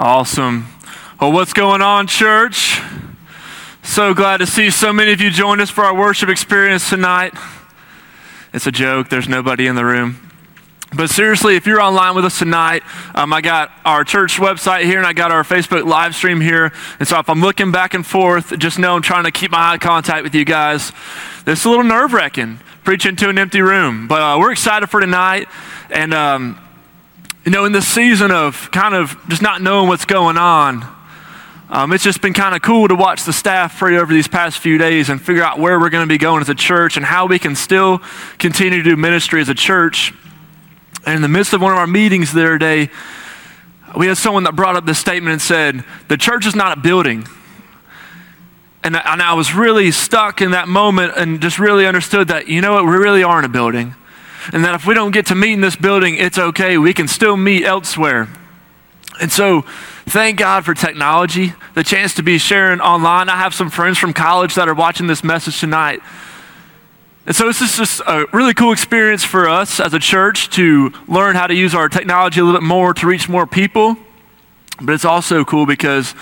Awesome. Well, what's going on, church? So glad to see so many of you join us for our worship experience tonight. It's a joke, there's nobody in the room. But seriously, if you're online with us tonight, um, I got our church website here and I got our Facebook live stream here. And so if I'm looking back and forth, just know I'm trying to keep my eye contact with you guys. It's a little nerve wracking preaching to an empty room. But uh, we're excited for tonight. And um, you know, in this season of kind of just not knowing what's going on, um, it's just been kind of cool to watch the staff pray over these past few days and figure out where we're going to be going as a church and how we can still continue to do ministry as a church. And in the midst of one of our meetings the other day, we had someone that brought up this statement and said, The church is not a building. And, and I was really stuck in that moment and just really understood that, you know what, we really aren't a building and that if we don't get to meet in this building, it's okay. We can still meet elsewhere. And so, thank God for technology, the chance to be sharing online. I have some friends from college that are watching this message tonight. And so, this is just a really cool experience for us as a church to learn how to use our technology a little bit more to reach more people. But it's also cool because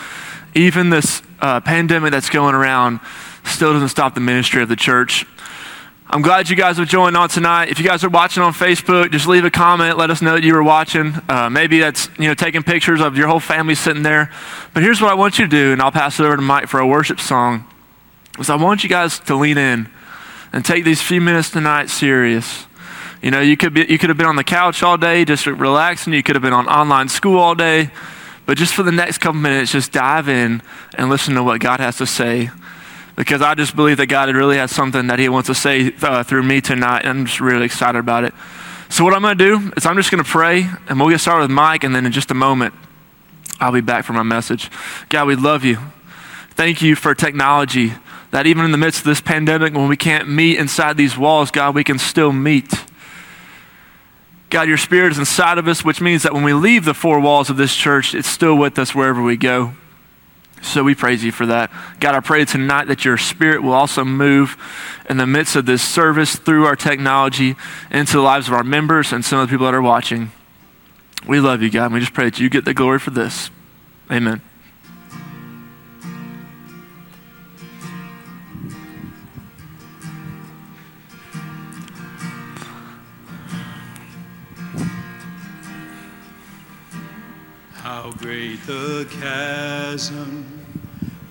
even this uh, pandemic that's going around still doesn't stop the ministry of the church. I'm glad you guys have joined on tonight. If you guys are watching on Facebook, just leave a comment. Let us know that you were watching. Uh, maybe that's you know taking pictures of your whole family sitting there. But here's what I want you to do, and I'll pass it over to Mike for a worship song. Is I want you guys to lean in and take these few minutes tonight serious. You know, you could be you could have been on the couch all day just relaxing. You could have been on online school all day. But just for the next couple minutes, just dive in and listen to what God has to say because I just believe that God really has something that He wants to say uh, through me tonight, and I'm just really excited about it. So, what I'm going to do is I'm just going to pray, and we'll get started with Mike, and then in just a moment, I'll be back for my message. God, we love you. Thank you for technology, that even in the midst of this pandemic, when we can't meet inside these walls, God, we can still meet. God, your spirit is inside of us, which means that when we leave the four walls of this church, it's still with us wherever we go. So we praise you for that. God, I pray tonight that your spirit will also move in the midst of this service through our technology into the lives of our members and some of the people that are watching. We love you, God. And we just pray that you get the glory for this. Amen. How great the chasm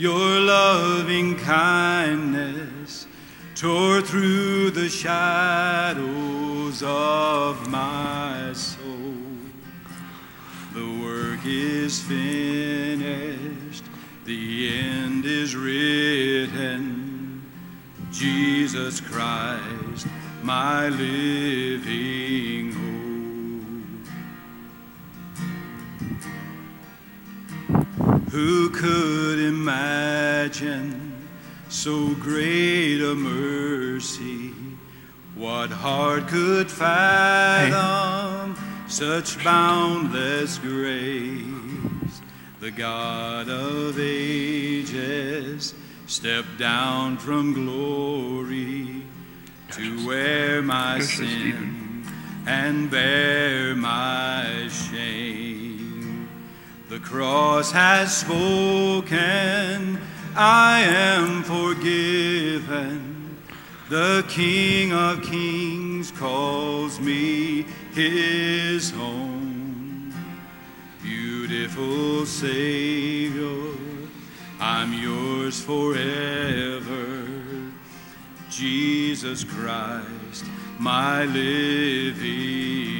your loving kindness tore through the shadows of my soul. The work is finished, the end is written. Jesus Christ, my living Who could imagine so great a mercy? What heart could fathom such boundless grace? The God of ages stepped down from glory to wear my sin and bear my shame. The cross has spoken, I am forgiven. The King of Kings calls me his own. Beautiful Savior, I'm yours forever. Jesus Christ, my living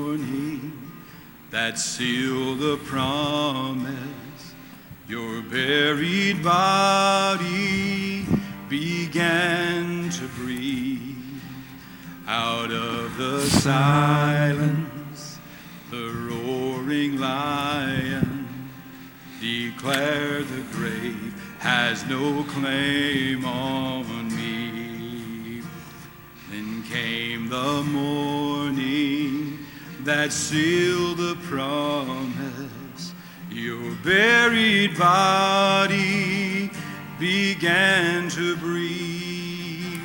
that sealed the promise. Your buried body began to breathe out of the silence. The roaring lion declared the grave has no claim on me. Then came the morning that sealed the promise. Your buried body began to breathe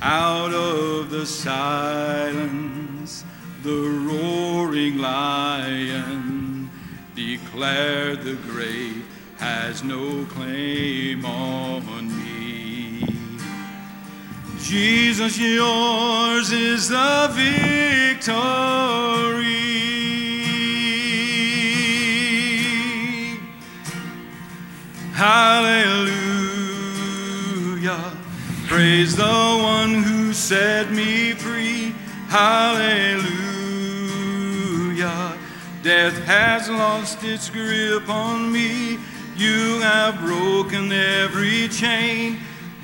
out of the silence. The roaring lion declared the grave has no claim on. Jesus, yours is the victory. Hallelujah. Praise the one who set me free. Hallelujah. Death has lost its grip on me. You have broken every chain.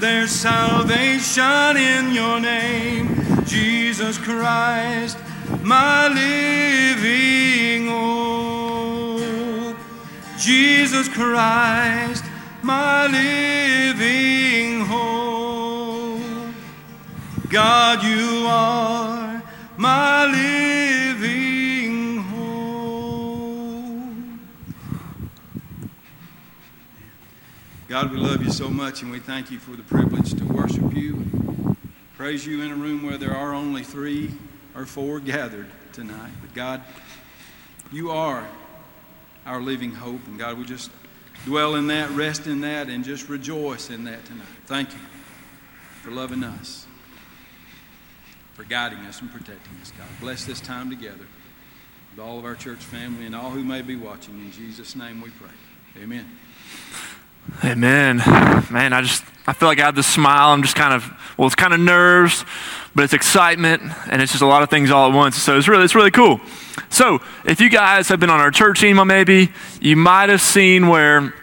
There's salvation in your name, Jesus Christ, my living hope. Jesus Christ, my living hope. God, you are my living God, we love you so much and we thank you for the privilege to worship you and praise you in a room where there are only three or four gathered tonight. But God, you are our living hope. And God, we just dwell in that, rest in that, and just rejoice in that tonight. Thank you for loving us, for guiding us and protecting us, God. Bless this time together with all of our church family and all who may be watching. In Jesus' name we pray. Amen. Amen. Man, I just I feel like I have this smile. I'm just kind of well, it's kind of nerves, but it's excitement, and it's just a lot of things all at once. So it's really it's really cool. So if you guys have been on our church email, maybe you might have seen where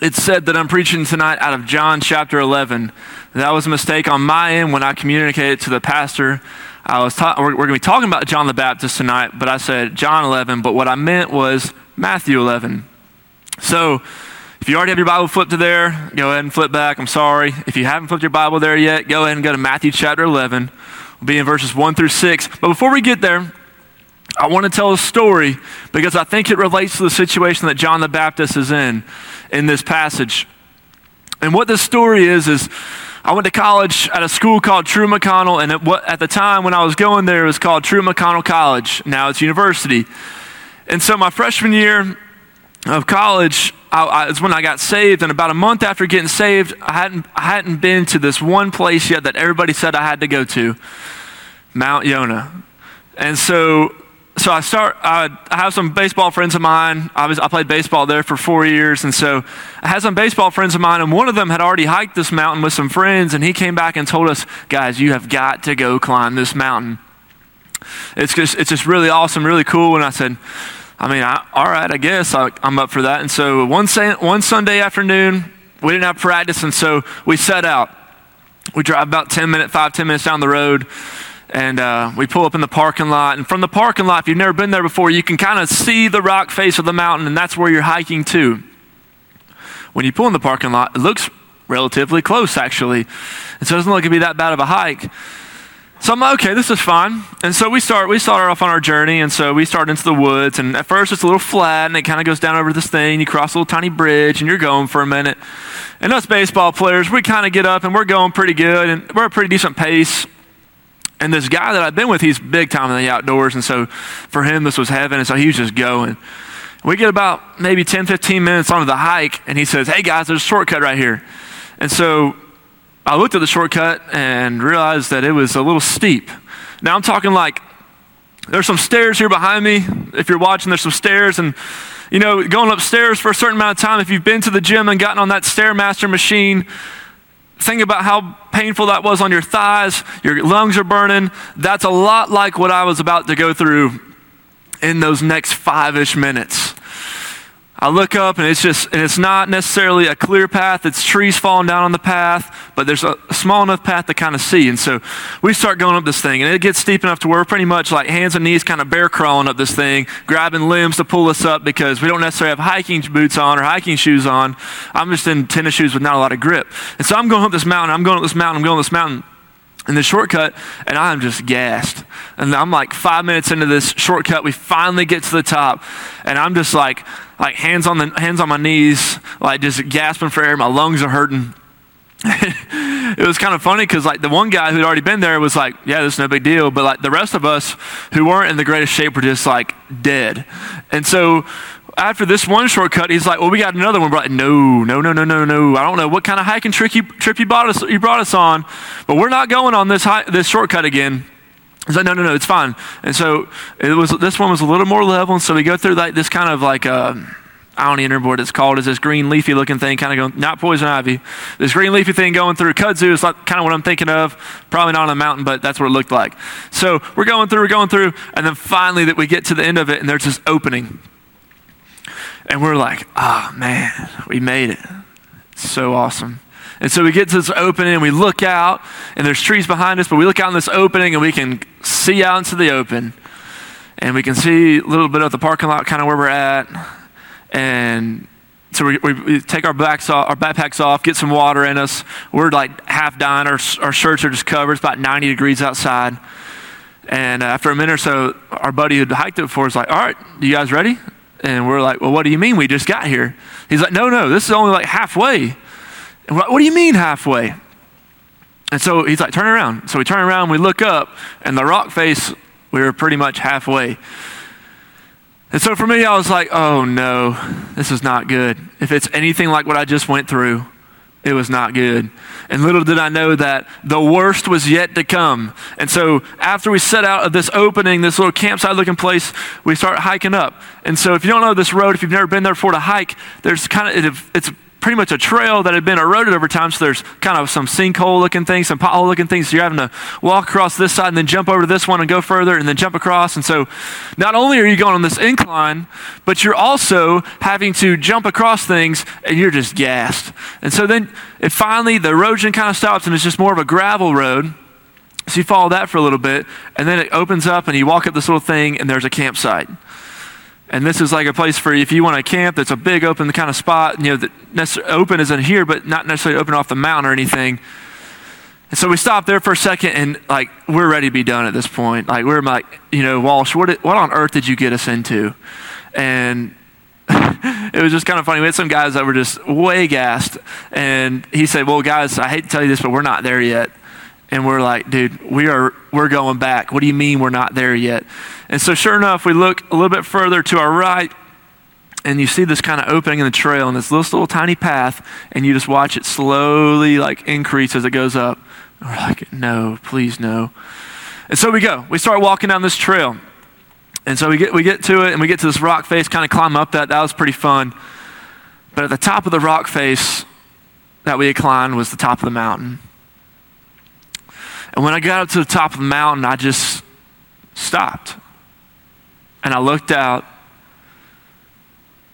it said that I'm preaching tonight out of John chapter 11. That was a mistake on my end when I communicated to the pastor. I was ta- we're, we're going to be talking about John the Baptist tonight, but I said John 11. But what I meant was Matthew 11. So if you already have your Bible flipped to there, go ahead and flip back. I'm sorry. If you haven't flipped your Bible there yet, go ahead and go to Matthew chapter 11. We'll be in verses 1 through 6. But before we get there, I want to tell a story because I think it relates to the situation that John the Baptist is in in this passage. And what this story is, is I went to college at a school called Truett McConnell, and at, at the time when I was going there, it was called Truett McConnell College. Now it's university. And so my freshman year of college, I, it's when I got saved. And about a month after getting saved, I hadn't, I hadn't been to this one place yet that everybody said I had to go to Mount Yonah. And so, so I start, I, I have some baseball friends of mine. I, was, I played baseball there for four years. And so I had some baseball friends of mine, and one of them had already hiked this mountain with some friends. And he came back and told us, guys, you have got to go climb this mountain. It's just, it's just really awesome, really cool. And I said, I mean, I, all right, I guess I, am up for that. And so one, one Sunday afternoon, we didn't have practice, and so we set out. We drive about 10 minutes, five, 10 minutes down the road, and uh, we pull up in the parking lot. And from the parking lot, if you've never been there before, you can kind of see the rock face of the mountain, and that's where you're hiking to. When you pull in the parking lot, it looks relatively close, actually. And so it doesn't look to be that bad of a hike. So I'm like, okay, this is fine. And so we start we start off on our journey, and so we start into the woods, and at first it's a little flat, and it kind of goes down over this thing. You cross a little tiny bridge, and you're going for a minute. And us baseball players, we kind of get up, and we're going pretty good, and we're at a pretty decent pace. And this guy that I've been with, he's big time in the outdoors, and so for him this was heaven, and so he was just going. We get about maybe 10, 15 minutes onto the hike, and he says, "Hey guys, there's a shortcut right here." And so I looked at the shortcut and realized that it was a little steep. Now I'm talking like there's some stairs here behind me. If you're watching, there's some stairs. And, you know, going upstairs for a certain amount of time, if you've been to the gym and gotten on that Stairmaster machine, think about how painful that was on your thighs. Your lungs are burning. That's a lot like what I was about to go through in those next five ish minutes. I look up and it's just, and it's not necessarily a clear path. It's trees falling down on the path, but there's a small enough path to kind of see. And so we start going up this thing, and it gets steep enough to where we're pretty much like hands and knees kind of bear crawling up this thing, grabbing limbs to pull us up because we don't necessarily have hiking boots on or hiking shoes on. I'm just in tennis shoes with not a lot of grip. And so I'm going up this mountain, I'm going up this mountain, I'm going up this mountain in the shortcut, and I'm just gassed. And I'm like five minutes into this shortcut, we finally get to the top, and I'm just like, like hands on the hands on my knees, like just gasping for air. My lungs are hurting. it was kind of funny because like the one guy who'd already been there was like, yeah, this is no big deal. But like the rest of us who weren't in the greatest shape were just like dead. And so after this one shortcut, he's like, well, we got another one. We're like, no, no, no, no, no, no. I don't know what kind of hiking trick you, trip you brought us, you brought us on, but we're not going on this this shortcut again. He's like, no, no, no, it's fine. And so it was, this one was a little more level. And so we go through like this kind of like, uh, I don't even remember what it's called. Is this green leafy looking thing kind of going, not poison ivy. This green leafy thing going through kudzu is like kind of what I'm thinking of. Probably not on a mountain, but that's what it looked like. So we're going through, we're going through. And then finally that we get to the end of it and there's this opening. And we're like, oh man, we made it. so awesome. And so we get to this opening and we look out, and there's trees behind us, but we look out in this opening and we can see out into the open. And we can see a little bit of the parking lot, kind of where we're at. And so we, we, take our, backs off, our backpacks off, get some water in us. We're like half dying. Our, our shirts are just covered. It's about 90 degrees outside. And uh, after a minute or so, our buddy who hiked it before is like, All right, you guys ready? And we're like, Well, what do you mean we just got here? He's like, No, no, this is only like halfway. What, what do you mean halfway? And so he's like, turn around. So we turn around, we look up, and the rock face, we were pretty much halfway. And so for me, I was like, oh no, this is not good. If it's anything like what I just went through, it was not good. And little did I know that the worst was yet to come. And so after we set out of this opening, this little campsite looking place, we start hiking up. And so if you don't know this road, if you've never been there before to hike, there's kind of, it's pretty much a trail that had been eroded over time. So there's kind of some sinkhole looking things, some pothole looking things. So you're having to walk across this side and then jump over to this one and go further and then jump across. And so not only are you going on this incline, but you're also having to jump across things and you're just gassed. And so then it finally, the erosion kind of stops and it's just more of a gravel road. So you follow that for a little bit, and then it opens up, and you walk up this little thing, and there's a campsite. And this is like a place for if you want to camp that's a big open kind of spot, you know, that open isn't here, but not necessarily open off the mountain or anything. And so we stopped there for a second and like we're ready to be done at this point. Like we're like, you know, Walsh, what, did, what on earth did you get us into? And it was just kind of funny. We had some guys that were just way gassed. And he said, Well, guys, I hate to tell you this, but we're not there yet. And we're like, dude, we are we're going back. What do you mean we're not there yet? And so sure enough, we look a little bit further to our right, and you see this kind of opening in the trail and this little, little tiny path, and you just watch it slowly like increase as it goes up. And we're like, no, please no. And so we go. We start walking down this trail. And so we get we get to it and we get to this rock face, kind of climb up that. That was pretty fun. But at the top of the rock face that we had climbed was the top of the mountain. And when I got up to the top of the mountain, I just stopped. And I looked out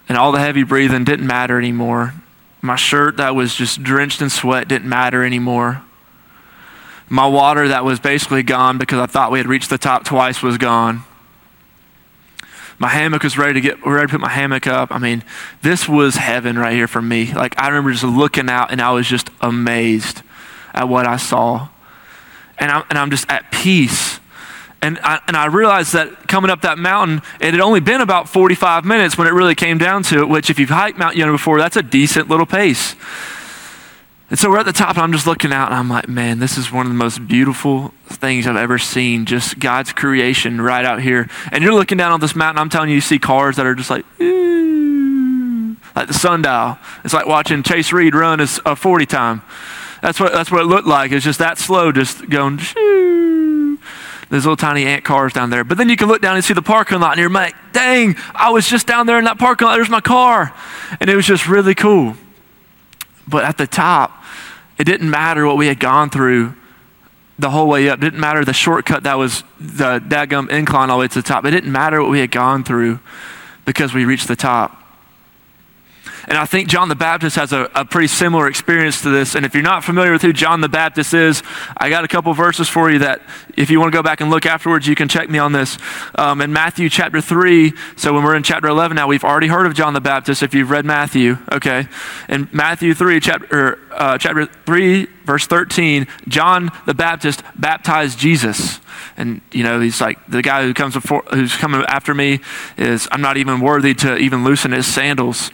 and all the heavy breathing didn't matter anymore. My shirt that was just drenched in sweat didn't matter anymore. My water that was basically gone because I thought we had reached the top twice was gone. My hammock was ready to get ready to put my hammock up. I mean, this was heaven right here for me. Like I remember just looking out and I was just amazed at what I saw. And I'm, and I'm just at peace. And I, and I realized that coming up that mountain, it had only been about 45 minutes when it really came down to it, which, if you've hiked Mount Yonah before, that's a decent little pace. And so we're at the top, and I'm just looking out, and I'm like, man, this is one of the most beautiful things I've ever seen. Just God's creation right out here. And you're looking down on this mountain, I'm telling you, you see cars that are just like, like the sundial. It's like watching Chase Reed run a 40 time. That's what, that's what it looked like. It's just that slow, just going, shoo. There's little tiny ant cars down there. But then you can look down and see the parking lot, and you're like, dang, I was just down there in that parking lot. There's my car. And it was just really cool. But at the top, it didn't matter what we had gone through the whole way up. It didn't matter the shortcut that was the daggum incline all the way to the top. It didn't matter what we had gone through because we reached the top. And I think John the Baptist has a, a, pretty similar experience to this. And if you're not familiar with who John the Baptist is, I got a couple verses for you that if you want to go back and look afterwards, you can check me on this. Um, in Matthew chapter 3, so when we're in chapter 11 now, we've already heard of John the Baptist if you've read Matthew, okay? In Matthew 3, chapter, uh, chapter 3, verse 13, John the Baptist baptized Jesus. And, you know, he's like, the guy who comes before, who's coming after me is, I'm not even worthy to even loosen his sandals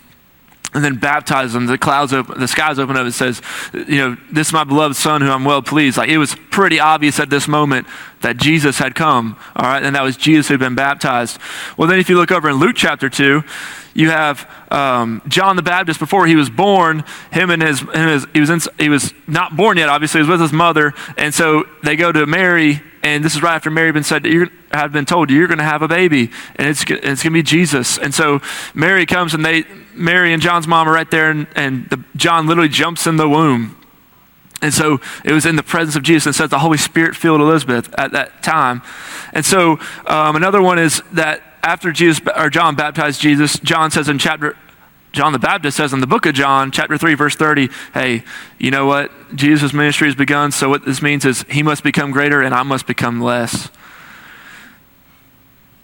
and then baptize them. The clouds open, the skies open up. It says, you know, this is my beloved son who I'm well pleased. Like it was pretty obvious at this moment that Jesus had come. All right. And that was Jesus who had been baptized. Well, then if you look over in Luke chapter two, you have um, John the Baptist before he was born. Him and his, and his he was in, he was not born yet. Obviously, he was with his mother, and so they go to Mary, and this is right after Mary had been said you been told you're going to have a baby, and it's it's going to be Jesus. And so Mary comes, and they Mary and John's mom are right there, and, and the, John literally jumps in the womb. And so it was in the presence of Jesus, and says the Holy Spirit filled Elizabeth at that time. And so um, another one is that after Jesus or John baptized Jesus, John says in chapter John the Baptist says in the book of John, chapter 3, verse 30, hey, you know what? Jesus' ministry has begun, so what this means is he must become greater and I must become less.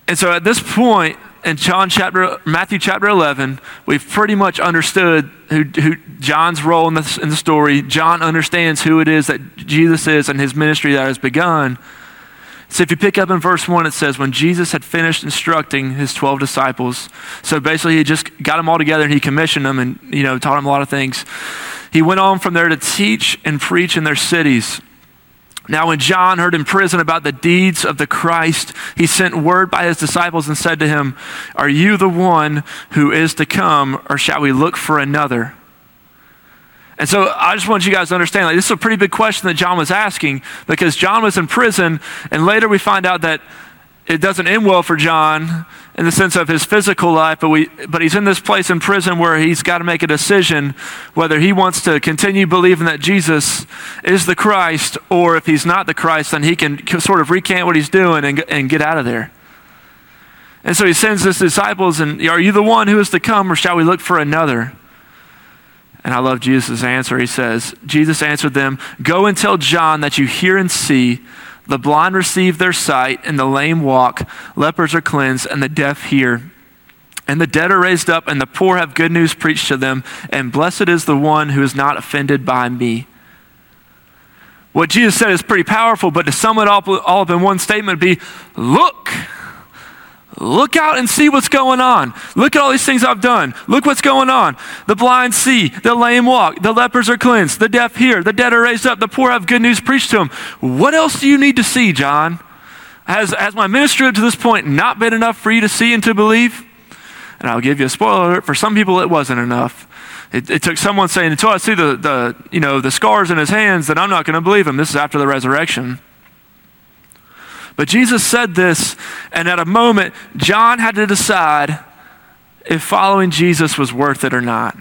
And so at this point in John chapter, Matthew chapter 11, we've pretty much understood who, who John's role in the, in the story. John understands who it is that Jesus is and his ministry that has begun. So if you pick up in verse 1, it says, When Jesus had finished instructing his 12 disciples, so basically he just got them all together and he commissioned them and, you know, taught them a lot of things. He went on from there to teach and preach in their cities. Now, when John heard in prison about the deeds of the Christ, he sent word by his disciples and said to him, Are you the one who is to come, or shall we look for another? And so I just want you guys to understand like, this is a pretty big question that John was asking because John was in prison, and later we find out that it doesn't end well for John in the sense of his physical life, but, we, but he's in this place in prison where he's got to make a decision whether he wants to continue believing that Jesus is the Christ, or if he's not the Christ, then he can sort of recant what he's doing and, and get out of there. And so he sends his disciples, and are you the one who is to come, or shall we look for another? And I love Jesus' answer. He says, Jesus answered them, Go and tell John that you hear and see, the blind receive their sight, and the lame walk, lepers are cleansed, and the deaf hear. And the dead are raised up, and the poor have good news preached to them, and blessed is the one who is not offended by me. What Jesus said is pretty powerful, but to sum it all, all up in one statement would be look. Look out and see what's going on. Look at all these things I've done. Look what's going on. The blind see, the lame walk, the lepers are cleansed, the deaf hear, the dead are raised up, the poor have good news preached to them. What else do you need to see, John? Has, has my ministry up to this point not been enough for you to see and to believe? And I'll give you a spoiler alert. For some people, it wasn't enough. It, it took someone saying, until I see the, the, you know, the scars in his hands, then I'm not going to believe him. This is after the resurrection. But Jesus said this, and at a moment, John had to decide if following Jesus was worth it or not.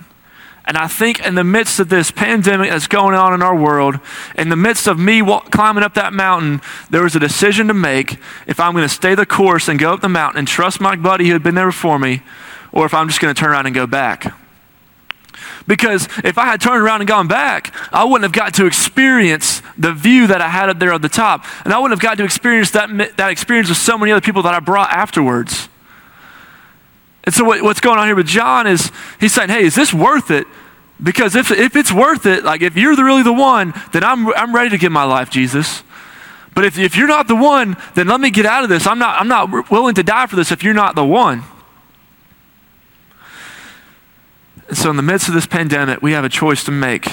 And I think in the midst of this pandemic that's going on in our world, in the midst of me walk, climbing up that mountain, there was a decision to make if I'm going to stay the course and go up the mountain and trust my buddy who had been there before me, or if I'm just going to turn around and go back. Because if I had turned around and gone back, I wouldn't have got to experience the view that I had up there at the top. And I wouldn't have got to experience that, that experience with so many other people that I brought afterwards. And so what, what's going on here with John is he's saying, hey, is this worth it? Because if, if it's worth it, like if you're the, really the one, then I'm, I'm ready to give my life, Jesus. But if, if you're not the one, then let me get out of this. I'm not, I'm not willing to die for this if you're not the one. And so, in the midst of this pandemic, we have a choice to make.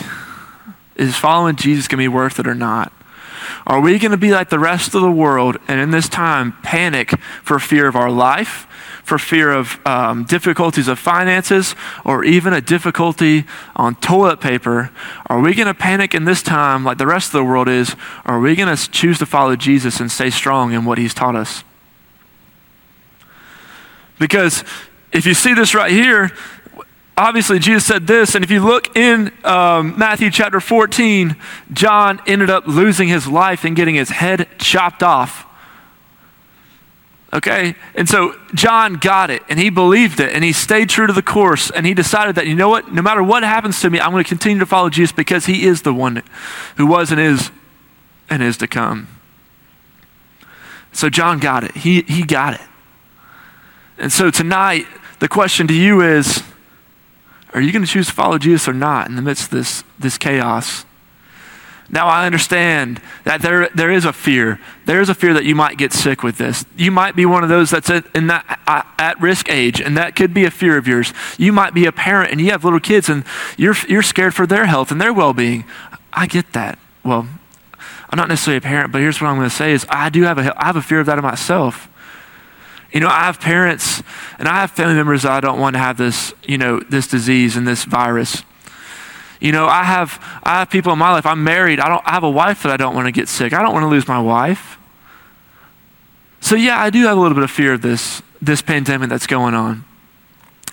Is following Jesus going to be worth it or not? Are we going to be like the rest of the world and in this time panic for fear of our life, for fear of um, difficulties of finances, or even a difficulty on toilet paper? Are we going to panic in this time like the rest of the world is? Or are we going to choose to follow Jesus and stay strong in what he's taught us? Because if you see this right here, obviously Jesus said this, and if you look in um, Matthew chapter 14, John ended up losing his life and getting his head chopped off. Okay? And so John got it and he believed it and he stayed true to the course and he decided that, you know what, no matter what happens to me, I'm going to continue to follow Jesus because he is the one who was and is and is to come. So John got it. He, he got it. And so tonight, the question to you is are you going to choose to follow Jesus or not in the midst of this, this chaos? Now, I understand that there, there is a fear. There is a fear that you might get sick with this. You might be one of those that's in that uh, at risk age, and that could be a fear of yours. You might be a parent and you have little kids, and you're, you're scared for their health and their well being. I get that. Well, I'm not necessarily a parent, but here's what I'm going to say is I do have a, I have a fear of that in myself. You know, I have parents and I have family members that I don't want to have this, you know, this disease and this virus. You know, I have I have people in my life. I'm married. I don't I have a wife that I don't want to get sick. I don't want to lose my wife. So yeah, I do have a little bit of fear of this this pandemic that's going on.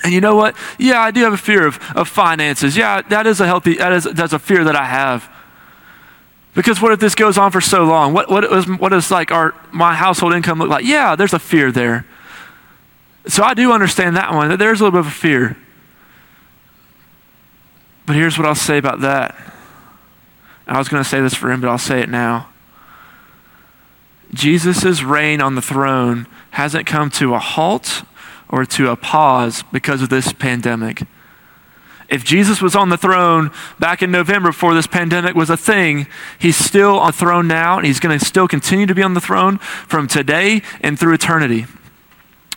And you know what? Yeah, I do have a fear of, of finances. Yeah, that is a healthy that is that's a fear that I have. Because what if this goes on for so long? What, what, is, what does like our, my household income look like? Yeah, there's a fear there. So I do understand that one. There's a little bit of a fear. But here's what I'll say about that. I was going to say this for him, but I'll say it now. Jesus' reign on the throne hasn't come to a halt or to a pause because of this pandemic. If Jesus was on the throne back in November before this pandemic was a thing, he's still on the throne now, and he's going to still continue to be on the throne from today and through eternity.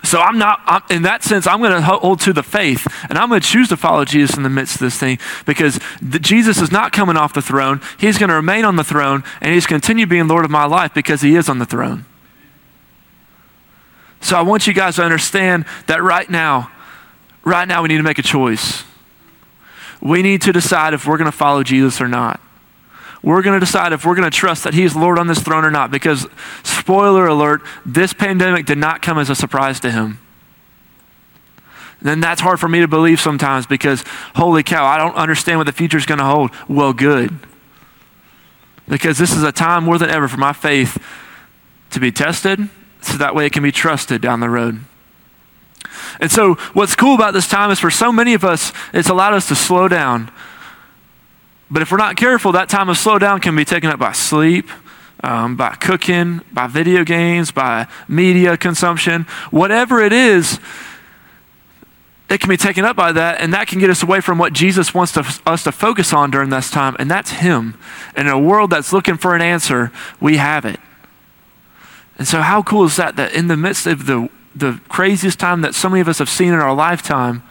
So I'm not, I'm, in that sense, I'm going to hold to the faith, and I'm going to choose to follow Jesus in the midst of this thing because the, Jesus is not coming off the throne. He's going to remain on the throne, and he's continue being Lord of my life because he is on the throne. So I want you guys to understand that right now, right now, we need to make a choice we need to decide if we're going to follow Jesus or not. We're going to decide if we're going to trust that He's Lord on this throne or not. Because, spoiler alert, this pandemic did not come as a surprise to Him. Then that's hard for me to believe sometimes because, holy cow, I don't understand what the future is going to hold. Well, good. Because this is a time more than ever for my faith to be tested so that way it can be trusted down the road. And so, what's cool about this time is for so many of us, it's allowed us to slow down. But if we're not careful, that time of slow down can be taken up by sleep, um, by cooking, by video games, by media consumption, whatever it is. It can be taken up by that, and that can get us away from what Jesus wants to, us to focus on during this time, and that's Him. And in a world that's looking for an answer, we have it. And so, how cool is that? That in the midst of the the craziest time that so many of us have seen in our lifetime,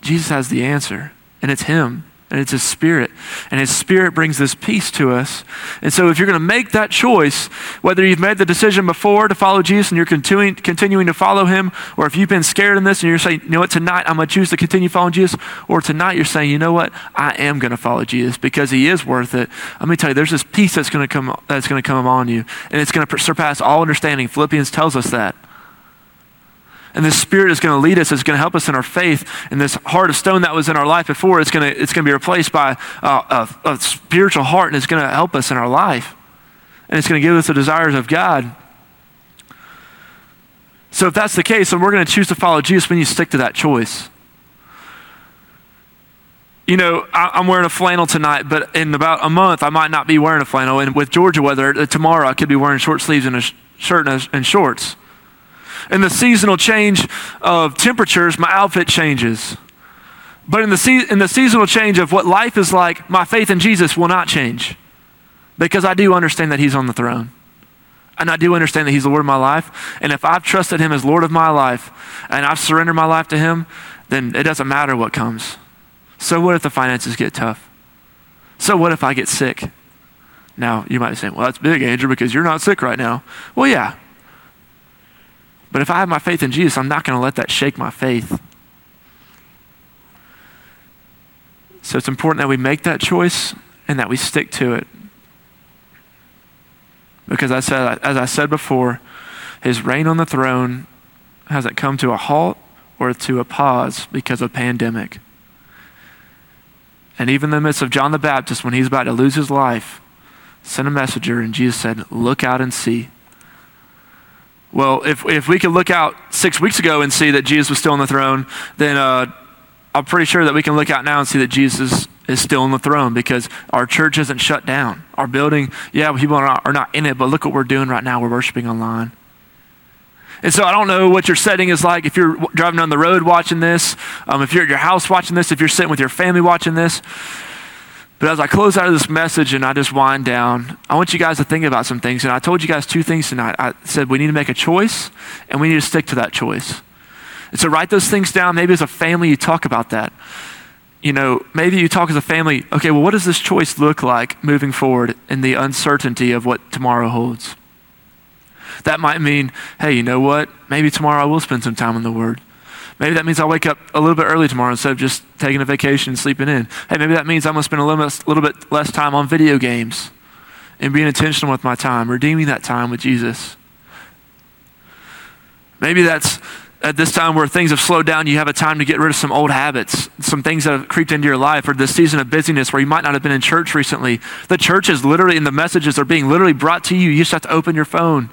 Jesus has the answer, and it's Him. And it's His Spirit. And His Spirit brings this peace to us. And so, if you're going to make that choice, whether you've made the decision before to follow Jesus and you're continuing, continuing to follow Him, or if you've been scared in this and you're saying, you know what, tonight I'm going to choose to continue following Jesus, or tonight you're saying, you know what, I am going to follow Jesus because He is worth it. Let me tell you, there's this peace that's going to come, that's going to come on you, and it's going to surpass all understanding. Philippians tells us that. And the Spirit is going to lead us, it's going to help us in our faith. And this heart of stone that was in our life before, it's going to, it's going to be replaced by a, a spiritual heart, and it's going to help us in our life. And it's going to give us the desires of God. So if that's the case, then we're going to choose to follow Jesus, when you stick to that choice. You know, I, am wearing a flannel tonight, but in about a month, I might not be wearing a flannel. And with Georgia weather, uh, tomorrow I could be wearing short sleeves and a sh- shirt and, a, and shorts. In the seasonal change of temperatures, my outfit changes. But in the, se- in the seasonal change of what life is like, my faith in Jesus will not change because I do understand that He's on the throne. And I do understand that He's the Lord of my life. And if I've trusted Him as Lord of my life and I've surrendered my life to Him, then it doesn't matter what comes. So, what if the finances get tough? So, what if I get sick? Now, you might be saying, well, that's big, Andrew, because you're not sick right now. Well, yeah. But if I have my faith in Jesus, I'm not going to let that shake my faith. So, it's important that we make that choice and that we stick to it. Because I said, as I said before, his reign on the throne hasn't come to a halt or to a pause because of pandemic. And even in the midst of John the Baptist, when he's about to lose his life, sent a messenger, and Jesus said, Look out and see. Well, if, if we could look out six weeks ago and see that Jesus was still on the throne, then uh, I'm pretty sure that we can look out now and see that Jesus is still on the throne because our church isn't shut down. Our building, yeah, people are not, are not in it, but look what we're doing right now. We're worshiping online. And so I don't know what your setting is like. If you're driving down the road watching this, um, if you're at your house watching this, if you're sitting with your family watching this. But as I close out of this message and I just wind down, I want you guys to think about some things. And I told you guys two things tonight. I said we need to make a choice and we need to stick to that choice. And so write those things down. Maybe as a family, you talk about that. You know, maybe you talk as a family, okay, well, what does this choice look like moving forward in the uncertainty of what tomorrow holds? That might mean, hey, you know what? Maybe tomorrow I will spend some time in the Word. Maybe that means I'll wake up a little bit early tomorrow instead of just taking a vacation and sleeping in. Hey, maybe that means I'm going to spend a little bit, little bit less time on video games and being intentional with my time, redeeming that time with Jesus. Maybe that's at this time where things have slowed down, you have a time to get rid of some old habits, some things that have creeped into your life, or this season of busyness where you might not have been in church recently. The church is literally, and the messages are being literally brought to you. You just have to open your phone.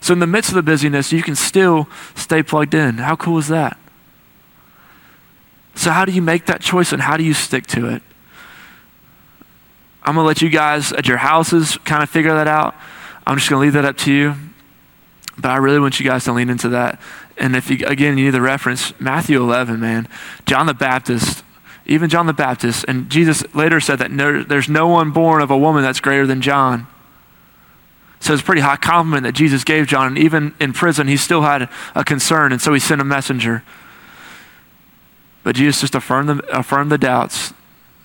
So, in the midst of the busyness, you can still stay plugged in. How cool is that? So, how do you make that choice and how do you stick to it? I'm going to let you guys at your houses kind of figure that out. I'm just going to leave that up to you. But I really want you guys to lean into that. And if you, again, you need the reference, Matthew 11, man, John the Baptist, even John the Baptist, and Jesus later said that no, there's no one born of a woman that's greater than John. So it's a pretty high compliment that Jesus gave John. And even in prison, he still had a concern, and so he sent a messenger. But Jesus just affirmed the, affirmed the doubts.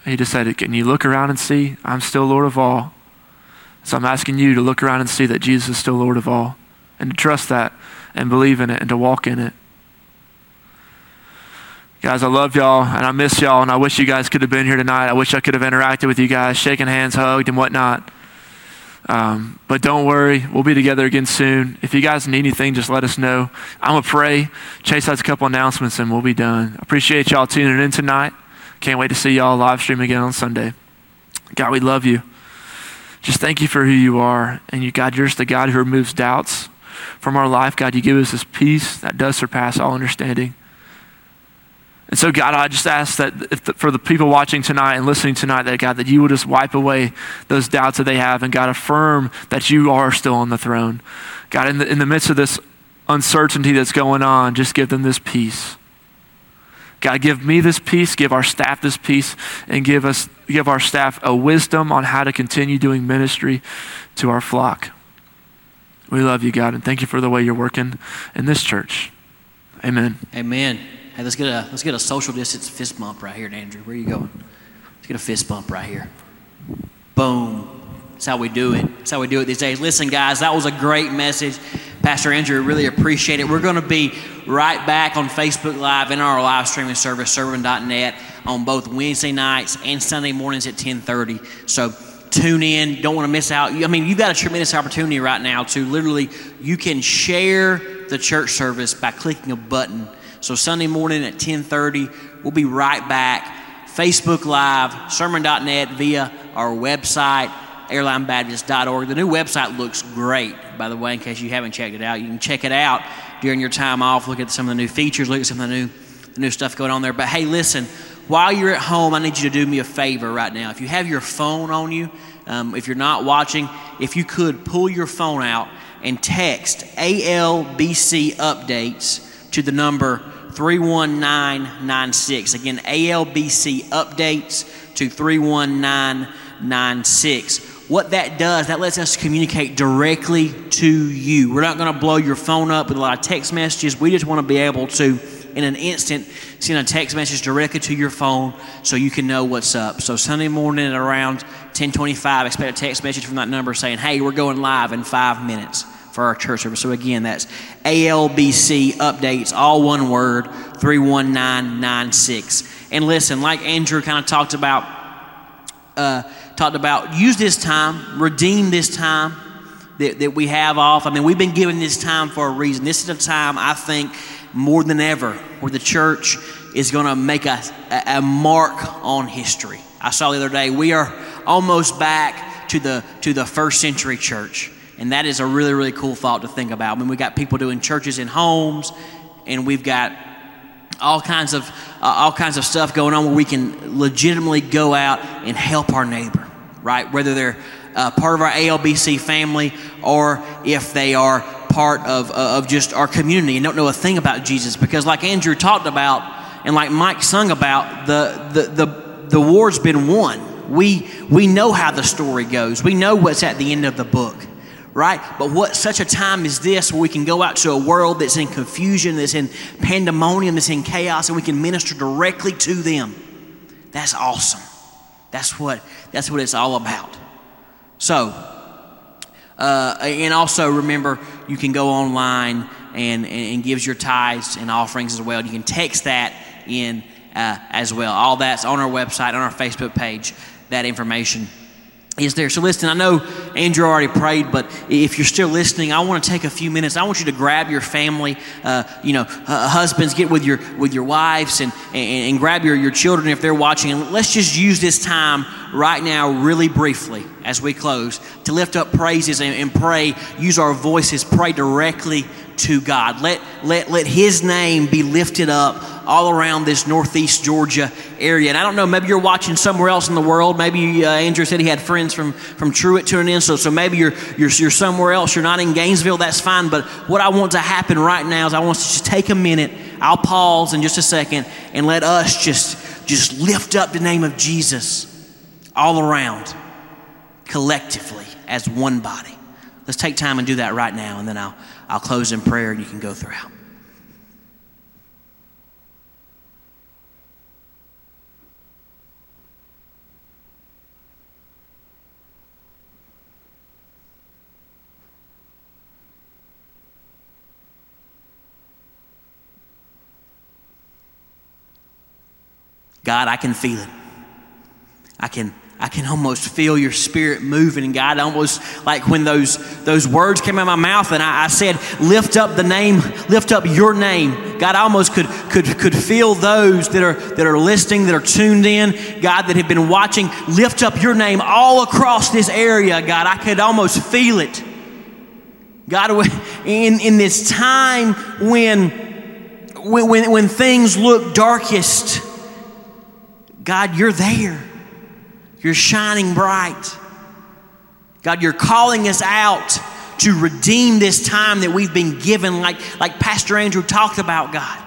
He just said, Can you look around and see? I'm still Lord of all. So I'm asking you to look around and see that Jesus is still Lord of all, and to trust that, and believe in it, and to walk in it. Guys, I love y'all and I miss y'all, and I wish you guys could have been here tonight. I wish I could have interacted with you guys, shaking hands, hugged, and whatnot. Um, but don't worry, we'll be together again soon. If you guys need anything, just let us know. I'm going to pray. Chase has a couple announcements and we'll be done. Appreciate y'all tuning in tonight. Can't wait to see y'all live stream again on Sunday. God, we love you. Just thank you for who you are. And you, God, you're just the God who removes doubts from our life. God, you give us this peace that does surpass all understanding. And so, God, I just ask that the, for the people watching tonight and listening tonight, that God, that you will just wipe away those doubts that they have, and God, affirm that you are still on the throne. God, in the, in the midst of this uncertainty that's going on, just give them this peace. God, give me this peace, give our staff this peace, and give us give our staff a wisdom on how to continue doing ministry to our flock. We love you, God, and thank you for the way you're working in this church. Amen. Amen. Hey, let's get a let's get a social distance fist bump right here, Andrew. Where are you going? Let's get a fist bump right here. Boom. That's how we do it. That's how we do it these days. Listen, guys, that was a great message. Pastor Andrew, really appreciate it. We're going to be right back on Facebook Live in our live streaming service, sermon.net, on both Wednesday nights and Sunday mornings at 1030. So tune in. Don't want to miss out. I mean, you've got a tremendous opportunity right now to literally, you can share the church service by clicking a button so Sunday morning at 10:30, we'll be right back. Facebook Live, sermon.net via our website, airlinebaptist.org. The new website looks great, by the way, in case you haven't checked it out. You can check it out during your time off. Look at some of the new features, look at some of the new, the new stuff going on there. But hey, listen, while you're at home, I need you to do me a favor right now. If you have your phone on you, um, if you're not watching, if you could pull your phone out and text ALBC updates to the number 31996. Again, ALBC updates to 31996. What that does, that lets us communicate directly to you. We're not going to blow your phone up with a lot of text messages. We just want to be able to, in an instant, send a text message directly to your phone so you can know what's up. So Sunday morning at around 1025, expect a text message from that number saying, hey, we're going live in five minutes for our church service. So again, that's ALBC updates, all one word, 31996. And listen, like Andrew kind of talked about, uh, talked about, use this time, redeem this time that, that we have off. I mean, we've been given this time for a reason. This is a time, I think, more than ever, where the church is going to make a, a, a mark on history. I saw the other day, we are almost back to the, to the first century church. And that is a really, really cool thought to think about. I mean, we've got people doing churches in homes, and we've got all kinds of uh, all kinds of stuff going on where we can legitimately go out and help our neighbor, right? Whether they're uh, part of our ALBC family or if they are part of uh, of just our community and don't know a thing about Jesus. Because, like Andrew talked about, and like Mike sung about, the the the, the war's been won. We we know how the story goes. We know what's at the end of the book right? But what such a time is this where we can go out to a world that's in confusion, that's in pandemonium, that's in chaos, and we can minister directly to them. That's awesome. That's what that's what it's all about. So, uh, and also remember, you can go online and, and gives your tithes and offerings as well. You can text that in uh, as well. All that's on our website, on our Facebook page. That information is there. So listen, I know Andrew already prayed, but if you're still listening, I want to take a few minutes. I want you to grab your family, uh, you know, uh, husbands, get with your with your wives and, and, and grab your, your children if they're watching. And let's just use this time right now, really briefly, as we close, to lift up praises and, and pray, use our voices, pray directly to God. Let, let, let His name be lifted up all around this northeast Georgia area. And I don't know, maybe you're watching somewhere else in the world. Maybe uh, Andrew said he had friends from, from Truett tuning in, so, so maybe you're, you're, you're somewhere else. You're not in Gainesville, that's fine. But what I want to happen right now is I want us to just take a minute. I'll pause in just a second and let us just, just lift up the name of Jesus all around collectively as one body. Let's take time and do that right now, and then I'll, I'll close in prayer and you can go throughout. God, I can feel it. I can I can almost feel your spirit moving. God, almost like when those, those words came out of my mouth and I, I, said, lift up the name, lift up your name. God, I almost could, could, could feel those that are, that are listening, that are tuned in, God, that have been watching, lift up your name all across this area, God. I could almost feel it. God, in, in this time when, when, when things look darkest, God, you're there. You're shining bright. God, you're calling us out to redeem this time that we've been given, like, like Pastor Andrew talked about, God.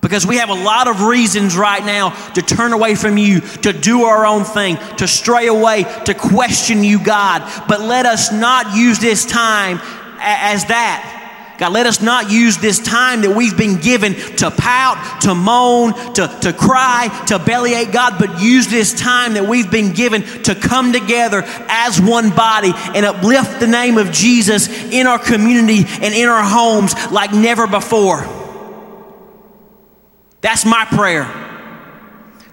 Because we have a lot of reasons right now to turn away from you, to do our own thing, to stray away, to question you, God. But let us not use this time as that. God, let us not use this time that we've been given to pout, to moan, to, to cry, to bellyache, God, but use this time that we've been given to come together as one body and uplift the name of Jesus in our community and in our homes like never before. That's my prayer.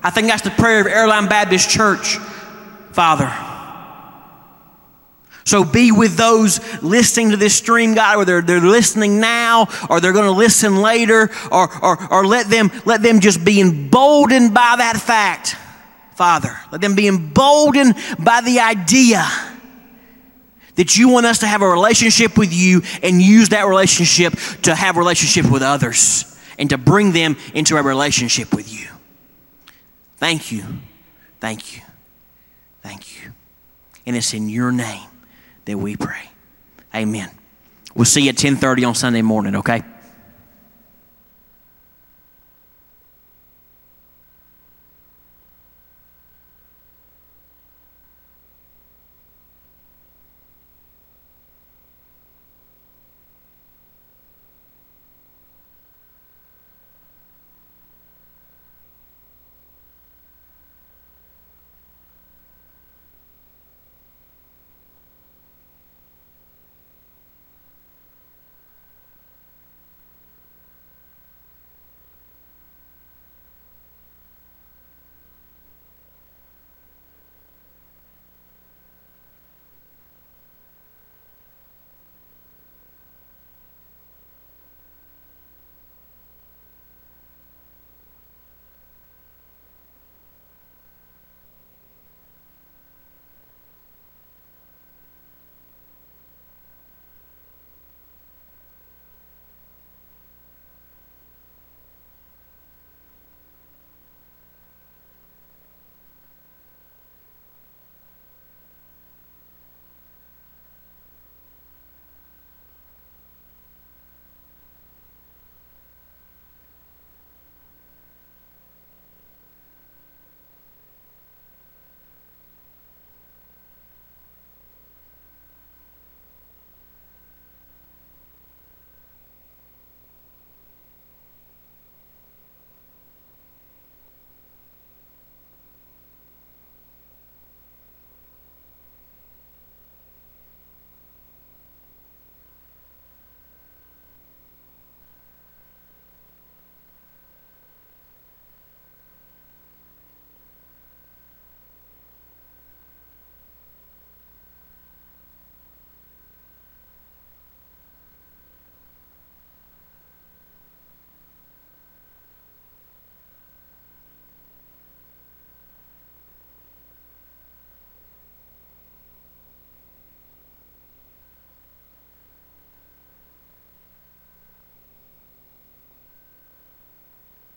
I think that's the prayer of Airline Baptist Church, Father. So be with those listening to this stream, God, whether they're listening now or they're going to listen later, or, or, or let, them, let them just be emboldened by that fact, Father. Let them be emboldened by the idea that you want us to have a relationship with you and use that relationship to have relationship with others and to bring them into a relationship with you. Thank you. Thank you. Thank you. And it's in your name that we pray. Amen. We'll see you at 10:30 on Sunday morning, okay?